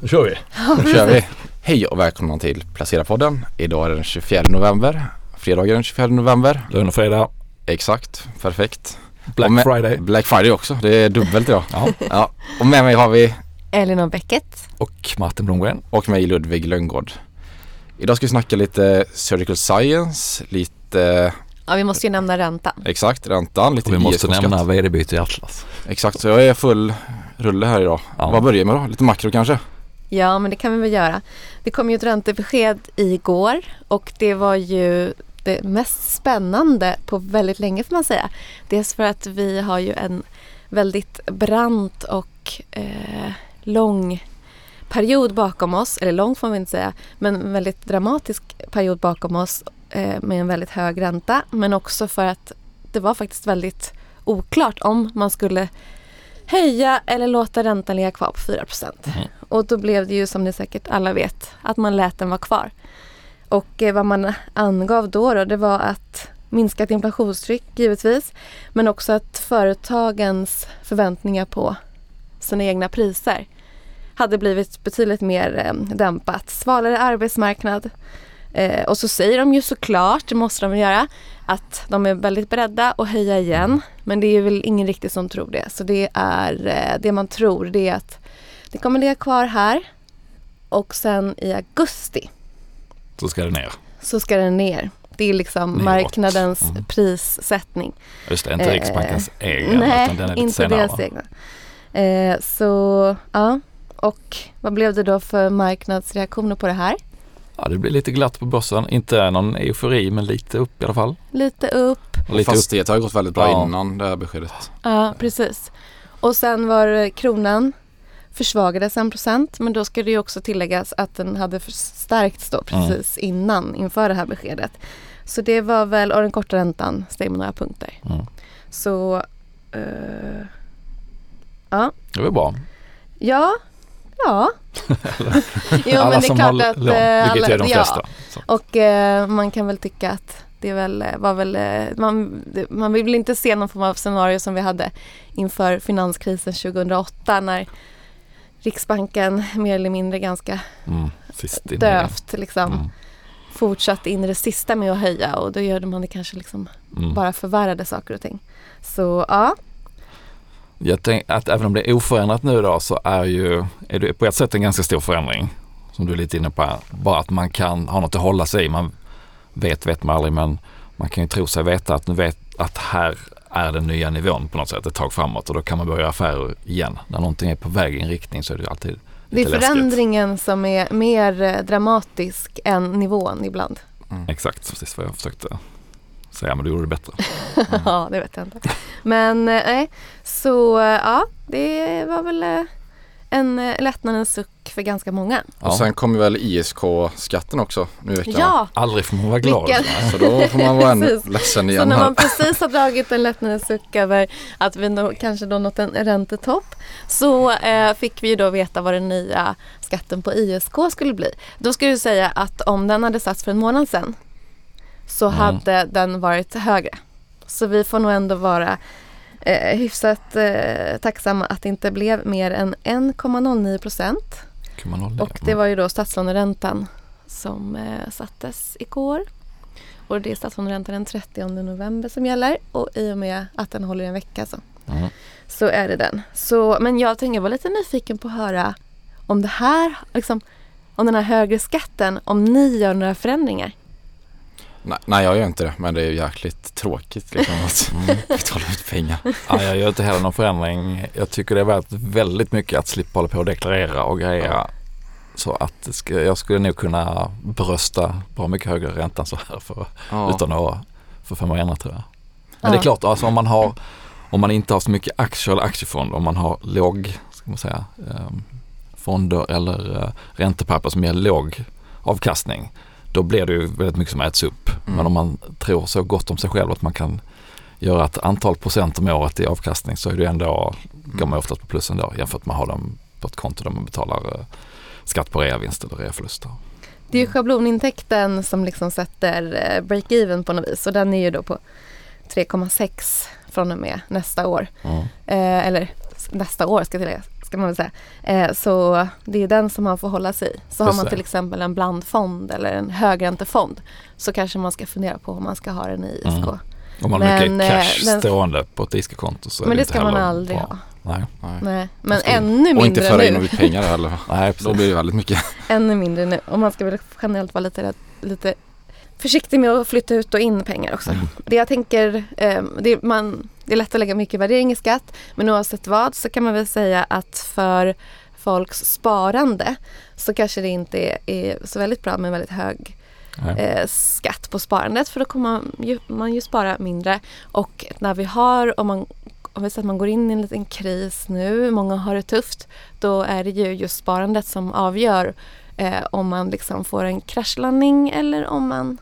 Då kör vi. Då kör vi. Hej och välkomna till Placera-podden. Idag är det den 24 november. Fredagen den 24 november. Lön och fredag. Exakt, perfekt. Black med- Friday. Black Friday också, det är dubbelt idag. Ja. Ja. Och med mig har vi, Elinor Bäcket. Och Martin Blomgren. och mig Ludvig Lönngård. Idag ska vi snacka lite Surgical Science, lite Ja, vi måste ju nämna räntan. exakt räntan, lite Och vi måste nämna vd-byte i Atlas. Exakt, så jag är full rulle här idag. Ja. Vad börjar vi med då? Lite makro kanske? Ja, men det kan vi väl göra. Det kom ju ett räntebesked igår och det var ju det mest spännande på väldigt länge får man säga. Dels för att vi har ju en väldigt brant och eh, lång period bakom oss, eller lång får man inte säga, men en väldigt dramatisk period bakom oss eh, med en väldigt hög ränta. Men också för att det var faktiskt väldigt oklart om man skulle höja eller låta räntan ligga kvar på 4 Mm. Och då blev det ju som ni säkert alla vet att man lät den vara kvar. Och eh, vad man angav då, då det var att minskat inflationstryck givetvis men också att företagens förväntningar på sina egna priser hade blivit betydligt mer eh, dämpat. Svalare arbetsmarknad. Eh, och så säger de ju såklart, det måste de väl göra, att de är väldigt beredda att höja igen. Men det är väl ingen riktigt som tror det. Så det är eh, det man tror det är att det kommer ligga kvar här och sen i augusti Så ska det ner. så ska den ner. Det är liksom Neråt. marknadens Mm. prissättning. Just det, inte Eh, Riksbankens egen Nej, utan den är lite inte senare. deras egna. Eh, så ja, och vad blev det då för marknadsreaktioner på det här? Ja, det blir lite glatt på börsen. Inte någon eufori men lite upp i alla fall. Lite upp, Och lite upp. Fastigheter har gått väldigt bra Ja. innan det här beskedet. ja precis. Och sen var kronan försvagades en procent men då ska det ju också tilläggas att den hade förstärkts då Mm. precis innan inför det här beskedet. Så det var väl, och den korta räntan steg med några punkter. Mm. Så eh, ja, Det var bra. ja, ja. jo alla men det är som klart har att lån, eh, vilket alla, är de ja. flesta. Och eh, man kan väl tycka att det väl, var väl, man, man vill inte se någon form av scenario som vi hade inför finanskrisen 2008 när Riksbanken mer eller mindre ganska Mm. Dövt liksom Mm. fortsatte in i det sista med att höja och då gjorde man det kanske liksom Mm. bara förvärrade saker och ting. Så ja, Jag tänker att även om det är oförändrat nu då så är ju, är det på ett sätt en ganska stor förändring. Som du är lite inne på här. Bara att man kan ha något att hålla sig i. Man vet, vet man aldrig men man kan ju tro sig veta att nu vet att här är den nya nivån på något sätt ett tag framåt och då kan man börja göra affärer igen. När någonting är på väg i en riktning så är det alltid det är lite läskigt. förändringen som är mer eh, dramatisk än nivån ibland. Exakt, precis vad jag försökte säga men du gjorde det bättre. Ja, det vet jag inte. Men eh, nej, så eh, ja, det var väl en eh, lättnadens suck för ganska många. Ja. Och sen kommer väl ISK-skatten också nu i veckan. Ja, Aldrig får man vara glad. Vilken- Så då får man vara ännu ledsen så igen när här. man precis har dragit en lättnadens suck över att vi nå, kanske då nått en räntetopp så eh, fick vi ju då veta vad den nya skatten på ISK skulle bli. Då skulle jag säga att om den hade satts för en månad sedan så Mm. hade den varit högre. Så vi får nog ändå vara eh, hyfsat eh, tacksamma att det inte blev mer än 1,09 procent. Och det var ju då statslåneräntan som eh, sattes igår. Och det är statslåneräntan den 30 november som gäller och i och med att den håller en vecka så, Mm. så är det den. Så, men jag tänker, jag var lite nyfiken på att höra om det här, liksom, om den här högre skatten, om ni gör några förändringar. Nej, nej jag gör inte det men det är jäkligt tråkigt liksom att Mm. betala ut pengar. Ja, jag gör inte heller någon förändring. Jag tycker det är värt väldigt mycket att slippa hålla på och deklarera och greja. Så att ska, jag skulle nog kunna brösta bra mycket högre ränta än så här för, Ja. utan att för fem år tror jag. Men det är Ja. klart, alltså om man har om man inte har så mycket aktier eller aktiefonder, om man har låg, ska man säga, ehm, fonder eller eh, räntepapper som ger låg avkastning, då blir det ju väldigt mycket som äts upp. Mm. Men om man tror så gott om sig själv att man kan göra ett antal procent om året i avkastning så är det ändå, går man oftast på plus ändå jämfört med att ha dem på ett konto där man betalar eh, skatt på reavinst eller reaförluster. Det är ju schablonintäkten som liksom sätter eh, break-even på något vis och den är ju då på 3,6 från och med nästa år. Mm. Eh, eller nästa år ska tilläggas. Ska man väl säga. Eh, så det är den som man får hålla sig i. Så har man det. till exempel en blandfond eller en högräntefond så kanske man ska fundera på om man ska ha den i ISK. Mm. Om man har Men, mycket eh, cash den- stående på ett ISK-konto så är Men det inte ska man aldrig bra. ha. Nej, Nej. Nej. Men ska- ännu Och inte mindre föra in och nu. pengar heller. Nej Då precis. blir det väldigt mycket. Ännu mindre nu. Och man ska väl generellt vara lite, lite försiktig med att flytta ut och in pengar också. Mm. Det jag tänker, eh, det, är, man, det är lätt att lägga mycket värdering i skatt men oavsett vad så kan man väl säga att för folks sparande så kanske det inte är, är så väldigt bra med väldigt hög eh, skatt på sparandet för då kommer man ju, man ju spara mindre. Och när vi har, om man om vi säger att man går in i en liten kris nu, många har det tufft, då är det ju just sparandet som avgör eh, om man liksom får en kraschlandning eller om man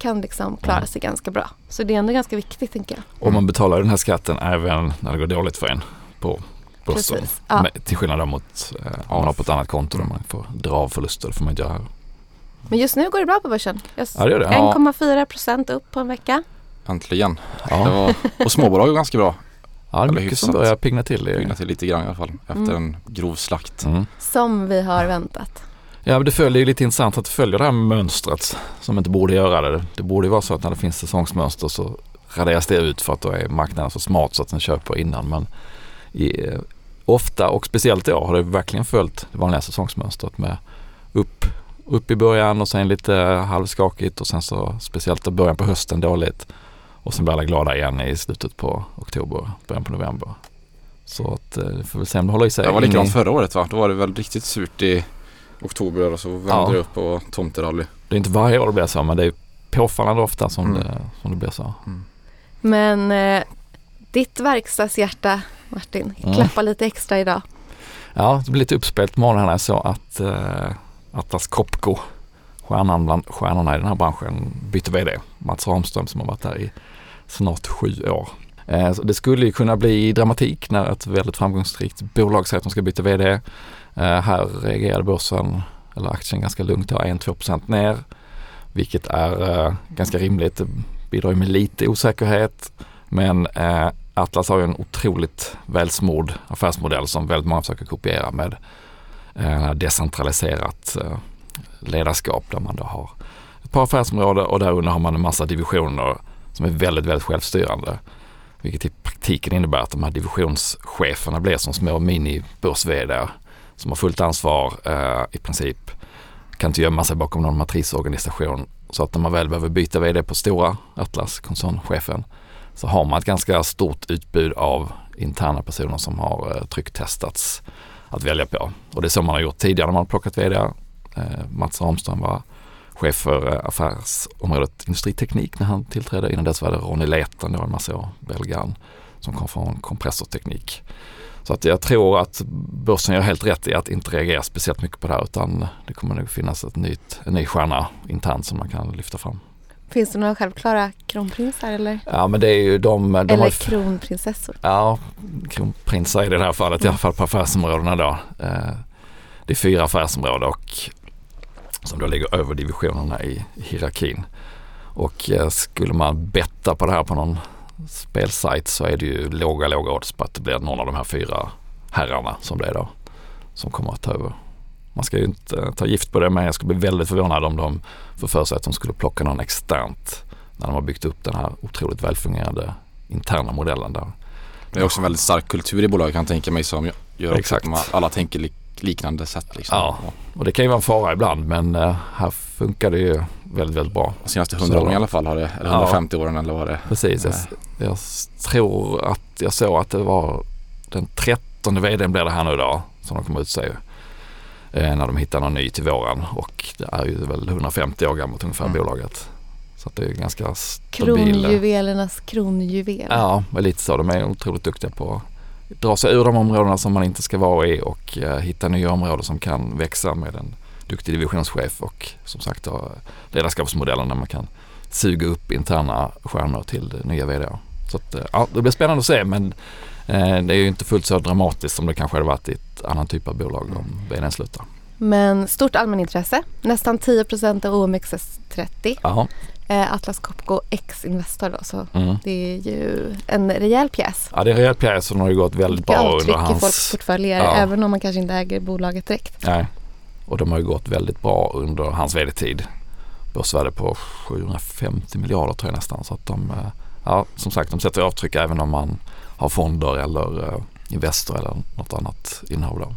kan liksom klara sig ganska bra. Så det är ändå ganska viktigt tänker jag. Och man betalar den här skatten även när det går dåligt för en på börsen. Precis. Ja. Men, till skillnad mot eh, om man har på ett annat konto där man får dra av förluster. Det får man inte göra här. Men just nu går det bra på börsen. Ja det gör det. Ja. 1,4 procent upp på en vecka. Äntligen. Ja, var, och småbolag går ganska bra. ja det är mycket som börjar pigna till. i- Byggnat till lite grann i alla fall. Efter Mm. en grov slakt. Mm. Som vi har väntat. Ja, det följer ju lite intressant att det följer det här mönstret som inte borde göra det. Det borde ju vara så att när det finns säsongsmönster så raderas det ut för att då är marknaden så smart så att den köper innan. Men i, eh, ofta och speciellt i år har det verkligen följt det vanliga säsongsmönstret med upp, upp i början och sen lite halvskakigt och sen så speciellt i början på hösten dåligt. Och sen blir alla glada igen i slutet på oktober, början på november. Så att eh, vi får väl se om det håller i sig. Det var i- likadant förra året va? Då var det väl riktigt surt i oktober och så vände Ja. det upp och tomterally. Det är inte varje år det blir så men det är påfallande ofta som, Mm. det, som det blir så. Men eh, ditt verkstadshjärta Martin, Mm. klappa lite extra idag. Ja, det blev lite uppspelt på morgonen såg att eh, Atlas Copco, stjärnan bland stjärnorna i den här branschen, bytte VD. Mats Ramström som har varit där i snart sju år. Eh, så det skulle ju kunna bli dramatik när ett väldigt framgångsrikt bolag säger att de ska byta VD. Eh, här reagerade börsen, eller aktien ganska lugnt, då 1-2% ner. Vilket är eh, ganska rimligt. Det bidrar ju med lite osäkerhet. Men Atlas har ju en otroligt välsmord affärsmodell som väldigt många försöker kopiera med decentraliserat ledarskap där man då har ett par affärsområden och där under har man en massa divisioner som är väldigt, väldigt självstyrande. Vilket i praktiken innebär att de här divisionscheferna blir som små mini som har fullt ansvar eh, i princip. Kan inte gömma sig bakom någon matrisorganisation. Så att när man väl behöver byta vd på stora Atlas, koncernchefen, så har man ett ganska stort utbud av interna personer som har eh, trycktestats att välja på. Och det är så man har gjort tidigare när man har plockat vd. Eh, Mats Ramström var chef för eh, affärsområdet industriteknik när han tillträdde. Innan dess var det Ronny Leten, var en massa år, belgaren, som kom från kompressorteknik. Så att jag tror att börsen gör helt rätt i att inte reagera speciellt mycket på det här utan det kommer nog finnas ett nytt, en ny stjärna internt som man kan lyfta fram. Finns det några självklara kronprinsar eller? Ja men det är ju de, de har eller ju- kronprinsessor? Ja, kronprinsar i det här fallet, i alla fall på affärsområdena då. Eh, Det är fyra affärsområden och som då ligger över divisionerna i hierarkin. Och eh, skulle man betta på det här på någon spelsajt så är det ju låga, låga odds på att det blir någon av de här fyra herrarna som det är då som kommer att ta över. Man ska ju inte eh, ta gift på det men jag skulle bli väldigt förvånad om de får för sig att de skulle plocka någon externt när de har byggt upp den här otroligt välfungerande interna modellen där. Det är också en väldigt stark kultur i bolaget kan jag tänka mig som gör Exakt. att alla tänker liknande sätt. Liksom. Ja. Och det kan ju vara en fara ibland men eh, här funkar det ju väldigt, väldigt bra. De senaste hundra åren i alla fall har det, eller Ja. 150 åren eller vad det. Precis. Jag, jag tror att jag såg att det var den trettonde vdn blir det här nu då som de kommer ut sig eh, när de hittar någon ny till våren och det är ju väl 150 år gammalt ungefär Mm. bolaget. Så att det är ganska stabil. Kronjuvelernas kronjuvel. Ja, lite så. De är otroligt duktiga på att dra sig ur de områdena som man inte ska vara i och eh, hitta nya områden som kan växa med en duktig divisionschef och som sagt då, ledarskapsmodellen där man kan suga upp interna stjärnor till nya vd. Så att, eh, ja, det blir spännande att se men eh, det är ju inte fullt så dramatiskt som det kanske hade varit i ett annan typ av bolag om vdn slutar. Men stort allmänintresse. Nästan 10% av OMXS30. Jaha. Eh, Atlas Copco X-Investor då. Så Mm. det är ju en rejäl pjäs. Ja det är en rejäl pjäs och den har ju gått väldigt Mycket bra avtryck under i folks hans... portföljer. Ja. Även om man kanske inte äger bolaget direkt. Nej. Och de har ju gått väldigt bra under hans vd-tid. Börsvärde på 750 miljarder tror jag nästan. Så att de, eh, ja som sagt de sätter avtryck även om man har fonder eller uh, Investor eller något annat innehav då.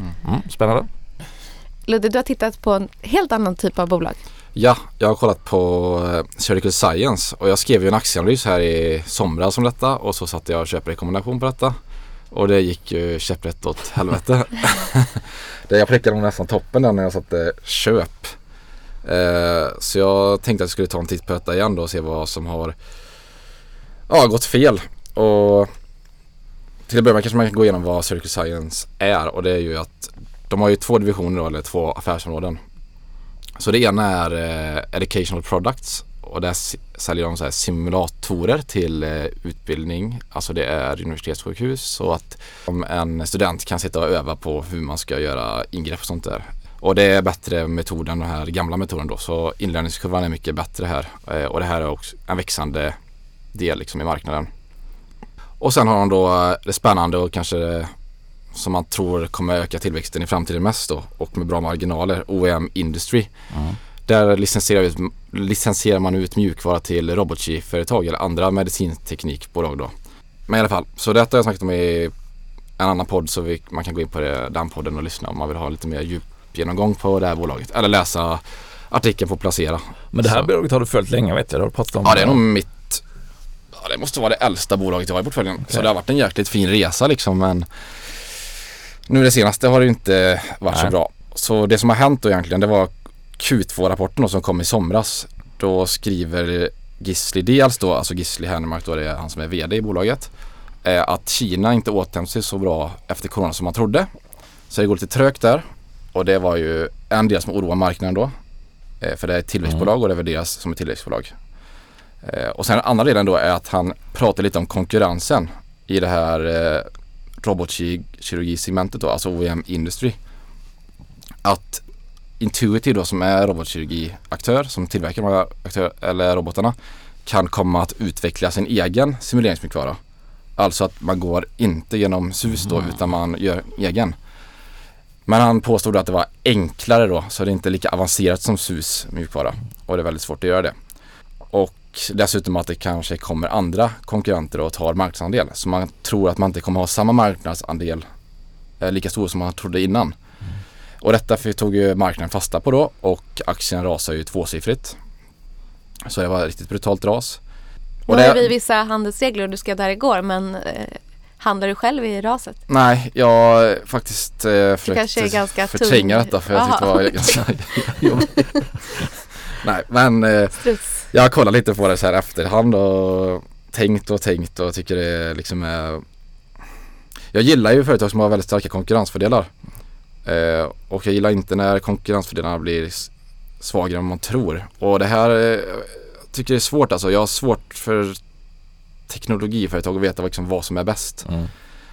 Mm. Mm, spännande. Ludde, du har tittat på en helt annan typ av bolag. Ja, jag har kollat på eh, Surgical Science och jag skrev ju en aktieanalys här i somras om detta och så satte jag och köprekommendation på detta. Och det gick ju käpprätt åt helvete. det jag prickade nog nästan toppen där när jag satte köp. Eh, så jag tänkte att jag skulle ta en titt på detta igen då och se vad som har ja, gått fel. Och till att börja med kanske man kan gå igenom vad Surgical Science är och det är ju att de har ju två divisioner då, eller två affärsområden. Så det ena är eh, Educational Products och där säljer de så här simulatorer till eh, utbildning. Alltså det är universitetssjukhus så att om en student kan sitta och öva på hur man ska göra ingrepp och sånt där. Och det är bättre metod än den här gamla metoden då så inlärningskurvan är mycket bättre här eh, och det här är också en växande del liksom i marknaden. Och sen har de då eh, det spännande och kanske som man tror kommer öka tillväxten i framtiden mest då och med bra marginaler, OEM Industry. Mm. Där licensierar, ut, licensierar man ut mjukvara till robotchip-företag eller andra medicinteknikbolag då. Men i alla fall, så detta har jag snackat om i en annan podd så vi, man kan gå in på det, den podden och lyssna om man vill ha lite mer djupgenomgång på det här bolaget. Eller läsa artikeln på Placera. Men det här Så. bolaget har du följt länge vet jag. Det har du pratat om. Ja det är nog mitt, ja det måste vara det äldsta bolaget jag har i portföljen. Så Okej. det har varit en jäkligt fin resa liksom men nu det senaste har det inte varit så Nej. bra. Så det som har hänt då egentligen det var Q2-rapporten då som kom i somras. Då skriver Gisli dels då, alltså Gisli Hennemark då det är han som är VD i bolaget. Eh, att Kina inte återhämtar sig så bra efter corona som man trodde. Så det går lite trögt där. Och det var ju en del som oroar marknaden då. Eh, för det är ett tillväxtbolag och det värderas som ett tillväxtbolag. Eh, och sen den andra delen då är att han pratar lite om konkurrensen i det här eh, robotkirurgisegmentet då, alltså OEM Industry. Att Intuitive då som är robotkirurgiaktör som tillverkar de här aktör, eller robotarna kan komma att utveckla sin egen simuleringsmjukvara. Alltså att man går inte genom SUS då utan man gör egen. Men han påstod att det var enklare då så det är inte lika avancerat som SUS mjukvara och det är väldigt svårt att göra det. Och dessutom att det kanske kommer andra konkurrenter och tar marknadsandel. Så man tror att man inte kommer ha samma marknadsandel eh, lika stor som man trodde innan. Och detta för- tog ju marknaden fasta på då och aktien rasade ju tvåsiffrigt. Så det var ett riktigt brutalt ras. Nu Och har ju det, vi vissa handelsregler och du skrev där igår men eh, handlar du själv i raset? nej, jag har faktiskt eh, försökt kanske är ganska förtränga tung. detta för jag tyckte det var ganska jobbigt. Nej, men eh. Jag har kollat lite på det så här i efterhand och tänkt och tänkt och tycker det liksom är Jag gillar ju företag som har väldigt starka konkurrensfördelar. Eh, och jag gillar inte när konkurrensfördelarna blir svagare än man tror. Och det här eh, tycker jag är svårt alltså. Jag har svårt för teknologiföretag att veta liksom vad som är bäst. Mm.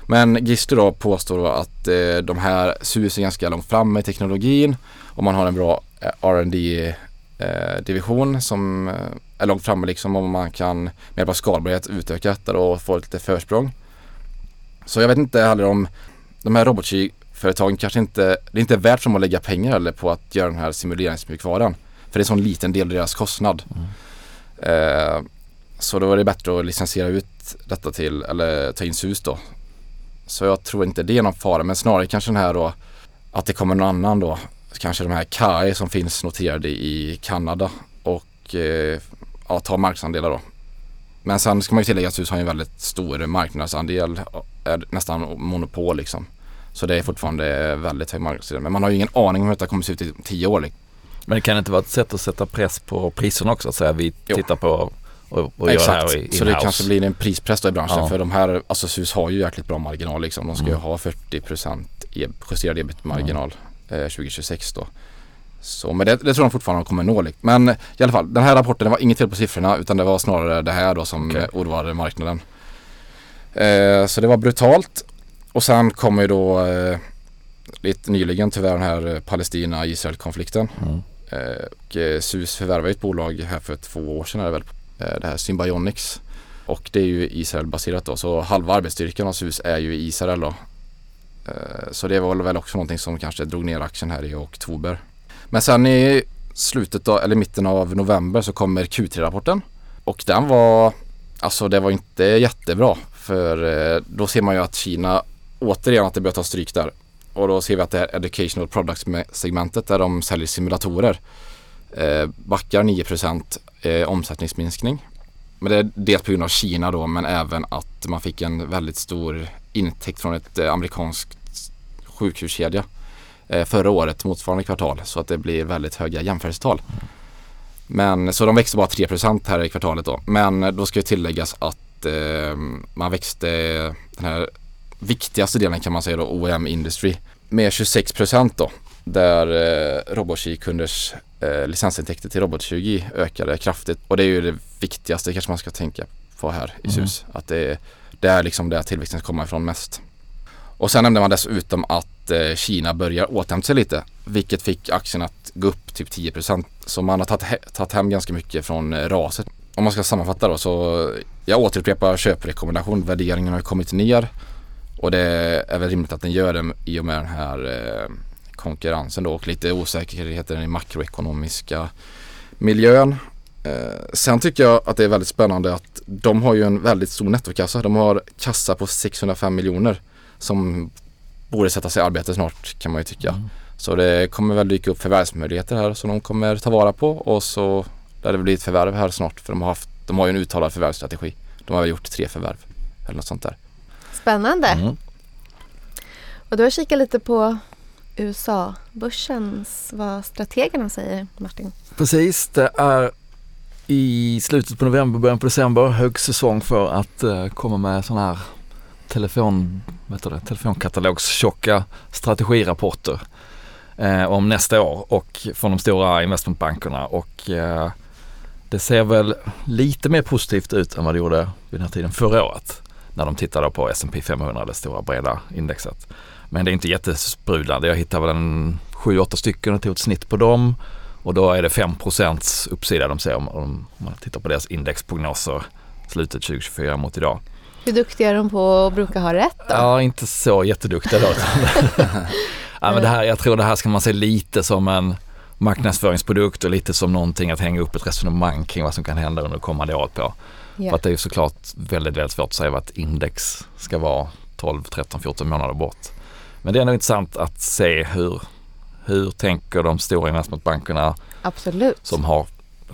Men Gister då påstår då att eh, de här SUS är ganska långt fram med teknologin och man har en bra eh, R&D eh, Eh, division som eh, är långt framme liksom om man kan med hjälp av skalbarhet utöka detta då och få lite försprång. Så jag vet inte heller om de här robotkirurgföretagen kanske inte, det är inte värt för dem att lägga pengar heller på att göra den här simuleringsmjukvaran. För det är en sån liten del av deras kostnad. Eh, så då är det bättre att licensiera ut detta till, eller ta in SUS då. Så jag tror inte det är någon fara men snarare kanske den här då att det kommer någon annan då. Kanske de här KAI som finns noterade i Kanada och eh, ja, ta marknadsandelar då. Men sen ska man ju tillägga att SUS har en väldigt stor marknadsandel, är nästan monopol liksom. Så det är fortfarande väldigt hög marknadsandel. Men man har ju ingen aning om hur detta kommer se ut i tio år. Liksom. Men det kan inte vara ett sätt att sätta press på priserna också? Att säga vi Jo. tittar på och, och i så det kanske blir en prispress då i branschen Ja. för de här, alltså SUS har ju jäkligt bra marginal liksom. De ska ju Mm. ha 40% e- justerad ebit-marginal eh, 2026 då. Så men det, det tror de fortfarande de kommer nå. Men i alla fall, den här rapporten det var inget fel på siffrorna utan det var snarare det här då som okay. oroade marknaden. Eh, så det var brutalt. Och sen kommer ju då eh, lite nyligen tyvärr den här Palestina-Israel-konflikten. Mm. Eh, och eh, SUS förvärvade ett bolag här för två år sedan är det väl. Eh, det här Symbionics. Och det är ju Israel-baserat då. Så halva arbetsstyrkan av SUS är ju i Israel då. Eh, så det var väl också någonting som kanske drog ner aktien här i oktober. Men sen i slutet av, eller mitten av november så kommer Q3-rapporten. Och den var, alltså det var inte jättebra. För eh, då ser man ju att Kina återigen att det börjar ta stryk där. Och då ser vi att det här Educational Products-segmentet där de säljer simulatorer eh, backar 9 eh, omsättningsminskning. Men det är dels på grund av Kina då men även att man fick en väldigt stor intäkt från ett eh, amerikanskt sjukhuskedja eh, förra året motsvarande kvartal så att det blir väldigt höga jämförelsetal. Men så de växte bara 3% här i kvartalet då. Men då ska ju tilläggas att eh, man växte den här viktigaste delen kan man säga då, OEM Industry med 26 då. Där eh, robotkirurgkunders eh, licensintäkter till robotkirurgi ökade kraftigt. Och det är ju det viktigaste kanske man ska tänka på här i SUS. Att det, det är liksom där tillväxten kommer ifrån mest. Och sen nämnde man dessutom att eh, Kina börjar återhämta sig lite. Vilket fick aktien att gå upp typ 10% Så man har tagit, he- tagit hem ganska mycket från eh, raset. Om man ska sammanfatta då så jag återupprepar köprekommendation. Värderingen har ju kommit ner. Och det är väl rimligt att den gör det i och med den här eh, konkurrensen då och lite osäkerheten i makroekonomiska miljön. Eh, sen tycker jag att det är väldigt spännande att de har ju en väldigt stor nettokassa. De har kassa på 605 miljoner som borde sätta sig i arbete snart kan man ju tycka. Mm. Så det kommer väl dyka upp förvärvsmöjligheter här som de kommer ta vara på och så lär det bli ett förvärv här snart för de har, haft, de har ju en uttalad förvärvsstrategi. De har väl gjort tre förvärv eller något sånt där. Spännande. Mm. Och du har kikat lite på USA-börsens, vad strategerna säger, Martin. Precis, det är i slutet på november, början på december högsäsong för att eh, komma med sådana här telefon, det, telefonkatalogstjocka strategirapporter eh, om nästa år och från de stora investmentbankerna och eh, det ser väl lite mer positivt ut än vad det gjorde vid den här tiden förra året när de tittade på S&P 500, det stora breda indexet. Men det är inte jättesprudlande. Jag hittade väl en 7-8 stycken och tog ett snitt på dem och då är det 5 uppsida de ser om, om man tittar på deras indexprognoser slutet 2024 mot idag. Hur duktiga är de på att bruka ha rätt då? Ja, inte så jätteduktiga då. ja, men det här, jag tror det här ska man se lite som en marknadsföringsprodukt och lite som någonting att hänga upp ett resonemang kring vad som kan hända under kommande år på. Ja. För att det är ju såklart väldigt, väldigt svårt att säga vad ett index ska vara 12, 13, 14 månader bort. Men det är ändå intressant att se hur, hur tänker de stora investmentbankerna Absolut. som har,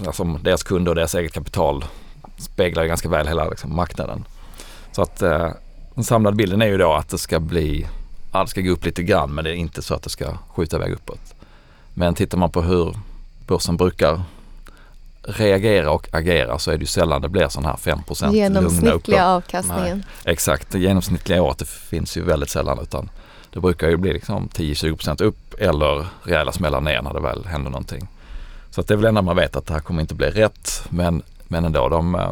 alltså deras kunder och deras eget kapital speglar ju ganska väl hela liksom, marknaden. Så att eh, den samlade bilden är ju då att det ska bli, det ska gå upp lite grann men det är inte så att det ska skjuta iväg uppåt. Men tittar man på hur börsen brukar reagera och agera så är det ju sällan det blir sån här 5 lugna. Genomsnittliga avkastningen. Exakt, det genomsnittliga året det finns ju väldigt sällan utan det brukar ju bli liksom 10-20% upp eller rejäla smällar ner när det väl händer någonting. Så att det är väl enda man vet att det här kommer inte bli rätt men, men ändå de, eh,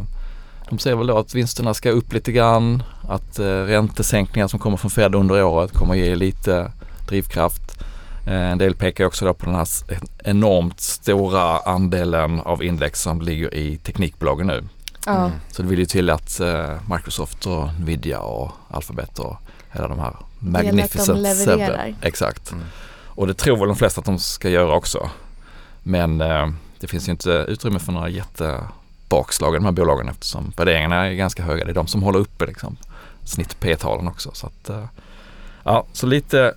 de ser väl då att vinsterna ska upp lite grann, att eh, räntesänkningar som kommer från Fed under året kommer ge lite drivkraft. Eh, En del pekar också då på den här enormt stora andelen av index som ligger i teknikbolagen nu. Mm. Så det vill ju till att eh, Microsoft och Nvidia och Alphabet och hela de här Magnificent levererar. Seven. Exakt. Mm. Och det tror väl de flesta att de ska göra också. Men eh, det finns ju inte utrymme för några jättebakslag i de här bolagen eftersom värderingarna är ganska höga. Det är de som håller uppe liksom snitt P-talen också. Så att, eh, ja, så lite,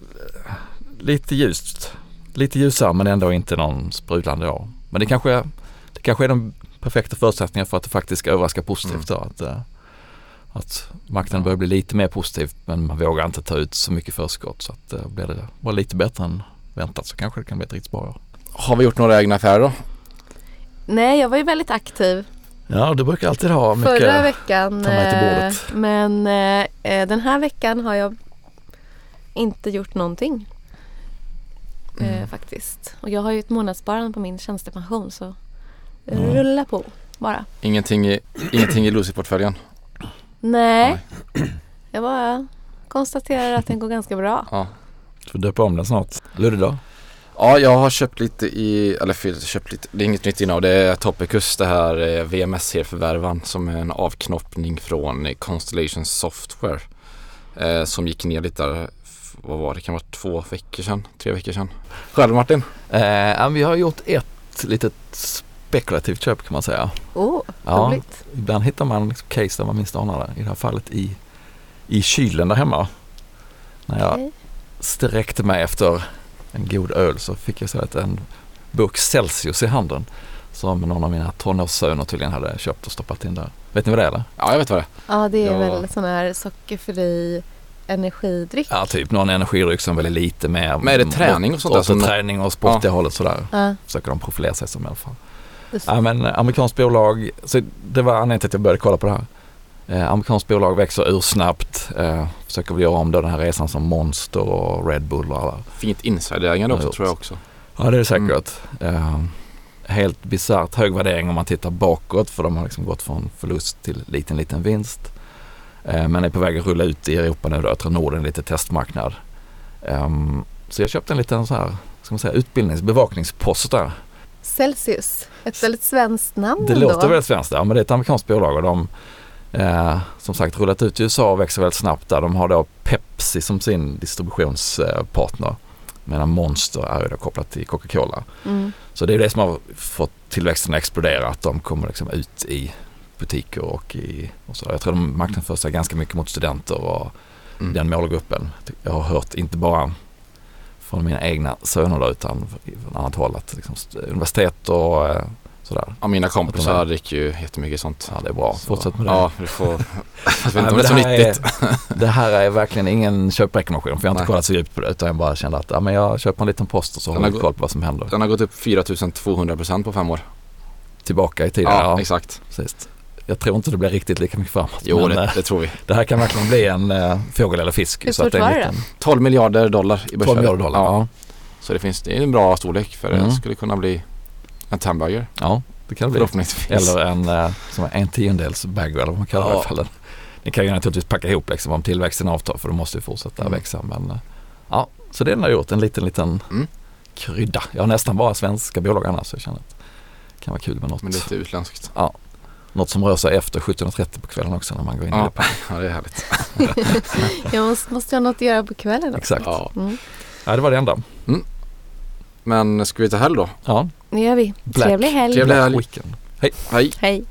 lite ljust. Lite ljusare men ändå inte någon sprudlande år. Men det kanske, är- det kanske är de perfekta förutsättningarna för att det faktiskt ska överraska positivt då. Att, eh, att marknaden börjar bli lite mer positiv men man vågar inte ta ut så mycket förskott så att eh, blir det bara lite bättre än väntat så kanske det kan bli ett riktigt bra år. Har vi gjort några egna affärer då? Nej, jag var ju väldigt aktiv Ja, du brukar alltid ha mycket. förra veckan. ta med till eh, bordet. Men eh, eh, den här veckan har jag inte gjort någonting. Eh, Mm. faktiskt. Och jag har ju ett månadssparande på min tjänstepension så Mm. rulla på bara. Ingenting i, ingenting i Lucy-portföljen? Nej, jag bara konstaterar att den går ganska bra. Ja. Du får döpa om den snart. Ludde då? Ja, jag har köpt lite i, eller köpt lite, det är inget nytt innehav. Det är Topicus, det här eh, VMS-förvärvan som är en avknoppning från Constellation Software. Eh, som gick ner lite där, vad var det, kan vara två veckor sedan, tre veckor sedan. Själv Martin? Eh, vi har gjort ett litet spekulativt köp kan man säga. Oh, Ja, roligt. ibland hittar man liksom case där man minst anar det. I det här fallet i, i kylen där hemma. När jag Okej. sträckte mig efter en god öl så fick jag så att en burk Celsius i handen. Som någon av mina tonårssöner tydligen hade köpt och stoppat in där. Vet ni vad det är eller? Ja, jag vet vad det är. Ja, det är Ja. väl sån här sockerfri energidryck. Ja, typ någon energidryck som väl är lite mer... Men är det träning och sånt där som- träning och sportiga hållet sådär. Ja, Försöker de profilera sig som i alla fall. Ja men eh, amerikanskt bolag, så det var anledningen till att jag började kolla på det här. Eh, amerikanskt bolag växer ursnabbt, eh, försöker väl göra om då den här resan som Monster och Red Bull och alla. Fint insiderägande också tror jag också. Ja det är det säkert. Eh, helt bisarrt hög värdering om man tittar bakåt för de har liksom gått från förlust till liten liten vinst. Eh, men är på väg att rulla ut i Europa nu då, jag tror Norden är lite testmarknad. Ehm, så jag köpte en liten så här, ska man säga, utbildningsbevakningspost där. Celsius. Ett väldigt svenskt namn Det ändå. låter väldigt svenskt där, men det är ett amerikanskt bolag och de eh, som sagt rullat ut i USA och växer väldigt snabbt där. De har då Pepsi som sin distributionspartner medan Monster är ju då kopplat till Coca-Cola. Mm. Så det är det som har fått tillväxten att explodera, att de kommer liksom ut i butiker och i och så. Jag tror de marknadsför sig ganska mycket mot studenter och Mm. den målgruppen. Jag har hört inte bara från mina egna söner då, utan från annat håll att liksom universitet och eh, sådär. Ja, mina kompisar dricker ju jättemycket sånt. Ja det är bra, Så- fortsätt med det. Ja, vi får... jag vet inte om det är så här nyttigt. Är, det här är verkligen ingen köprekommendation för jag har inte Nej. kollat så djupt på det utan jag bara kände att ja, men jag köper en liten post och så Den har jag koll på vad som händer. Den har gått upp 4200% på fem år. Tillbaka i tiden. Ja, Ja, exakt. precis. Jag tror inte det blir riktigt lika mycket framåt. Jo, men, det, eh, det tror vi. det här kan verkligen bli en eh, fågel eller fisk. Hur så att stort det är var det liten- 12 miljarder dollar i 12 börsvärde. miljarder dollar. Ja. Ja. Så det finns, det är en bra storlek för Mm. det skulle kunna bli en hamburger ja, det kan det bli. Eller en, eh, som en tiondels bagger eller vad man kallar det i Ja. alla fall. Ni kan ju naturligtvis packa ihop liksom om tillväxten avtar för de måste ju fortsätta Mm. växa. Men ja, så det har jag gjort. En liten, liten Mm. krydda. Jag har nästan bara svenska bolag annars så jag känner att det kan vara kul med något. Men lite utländskt. Något som rör sig efter 17.30 på kvällen också när man går in i Ja. det. Ja, det är härligt. Jag måste, måste ha något att göra på kvällen också. Exakt. Ja. Mm. Ja, det var det enda. Men ska vi ta helg då? Ja, Nu gör vi. Black. Trevlig helg. Trevlig helg. Weekend. Hej! Hej.